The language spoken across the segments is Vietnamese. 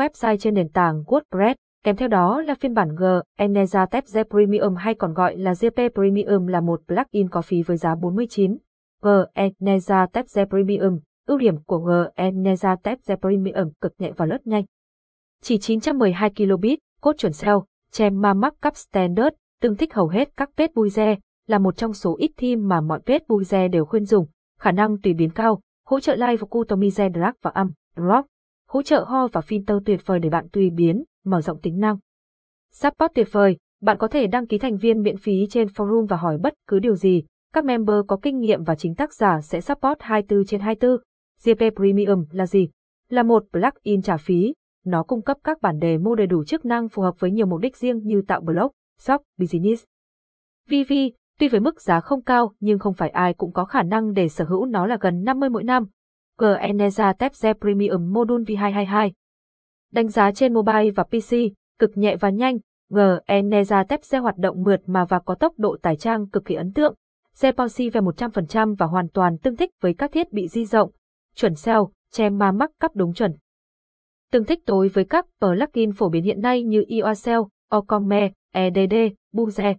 website trên nền tảng WordPress, kèm theo đó là phiên bản G Eneza Tab Premium hay còn gọi là GP Premium là một plugin có phí với giá 49. G Eneza Tab Premium, ưu điểm của G Eneza Tab Premium cực nhẹ và lướt nhanh. Chỉ 912 kilobit, cốt chuẩn SEO, Chemma Markup Standard, tương thích hầu hết các page buize, là một trong số ít theme mà mọi page buize đều khuyên dùng, khả năng tùy biến cao, hỗ trợ live và customize drag và âm, drop, hỗ trợ ho và filter tuyệt vời để bạn tùy biến, mở rộng tính năng. Support tuyệt vời, bạn có thể đăng ký thành viên miễn phí trên forum và hỏi bất cứ điều gì, các member có kinh nghiệm và chính tác giả sẽ support 24 trên 24. GP Premium là gì? Là một plugin trả phí, nó cung cấp các bản đề mô đầy đủ chức năng phù hợp với nhiều mục đích riêng như tạo blog, shop, business. VV, tuy với mức giá không cao nhưng không phải ai cũng có khả năng để sở hữu nó là gần 50 mỗi năm. GNeza Tepze Premium Module V222 Đánh giá trên mobile và PC, cực nhẹ và nhanh, GNeza Tepze hoạt động mượt mà và có tốc độ tải trang cực kỳ ấn tượng. Zeposi về 100% và hoàn toàn tương thích với các thiết bị di rộng, chuẩn SEO, che ma mắc cấp đúng chuẩn tương thích tối với các plugin phổ biến hiện nay như Ioacel, Ocome, EDD, Buze.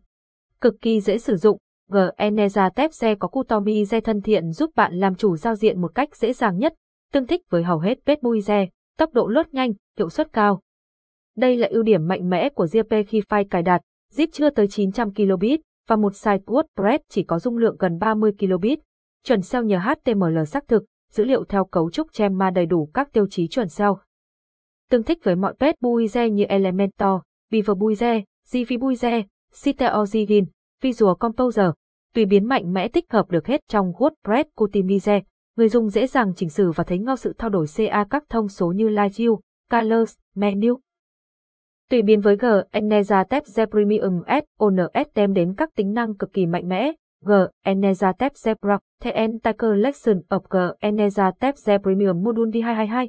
Cực kỳ dễ sử dụng, Geneza Tepse có Kutomize thân thiện giúp bạn làm chủ giao diện một cách dễ dàng nhất, tương thích với hầu hết page Buize, tốc độ lướt nhanh, hiệu suất cao. Đây là ưu điểm mạnh mẽ của GP khi file cài đặt, zip chưa tới 900 kilobit và một site WordPress chỉ có dung lượng gần 30 kilobit. Chuẩn SEO nhờ HTML xác thực, dữ liệu theo cấu trúc Gemma đầy đủ các tiêu chí chuẩn SEO tương thích với mọi page Buize như Elementor, Beaver Buize, GV Buize, Citeorigin, Visual Composer, tùy biến mạnh mẽ tích hợp được hết trong WordPress Cutimize. Người dùng dễ dàng chỉnh sửa và thấy ngay sự thay đổi CA các thông số như Light View, Colors, Menu. Tùy biến với G, Tab Premium SONS đem đến các tính năng cực kỳ mạnh mẽ. G, Tab Zebra, The Entire Collection of G, Tab Premium Module D222.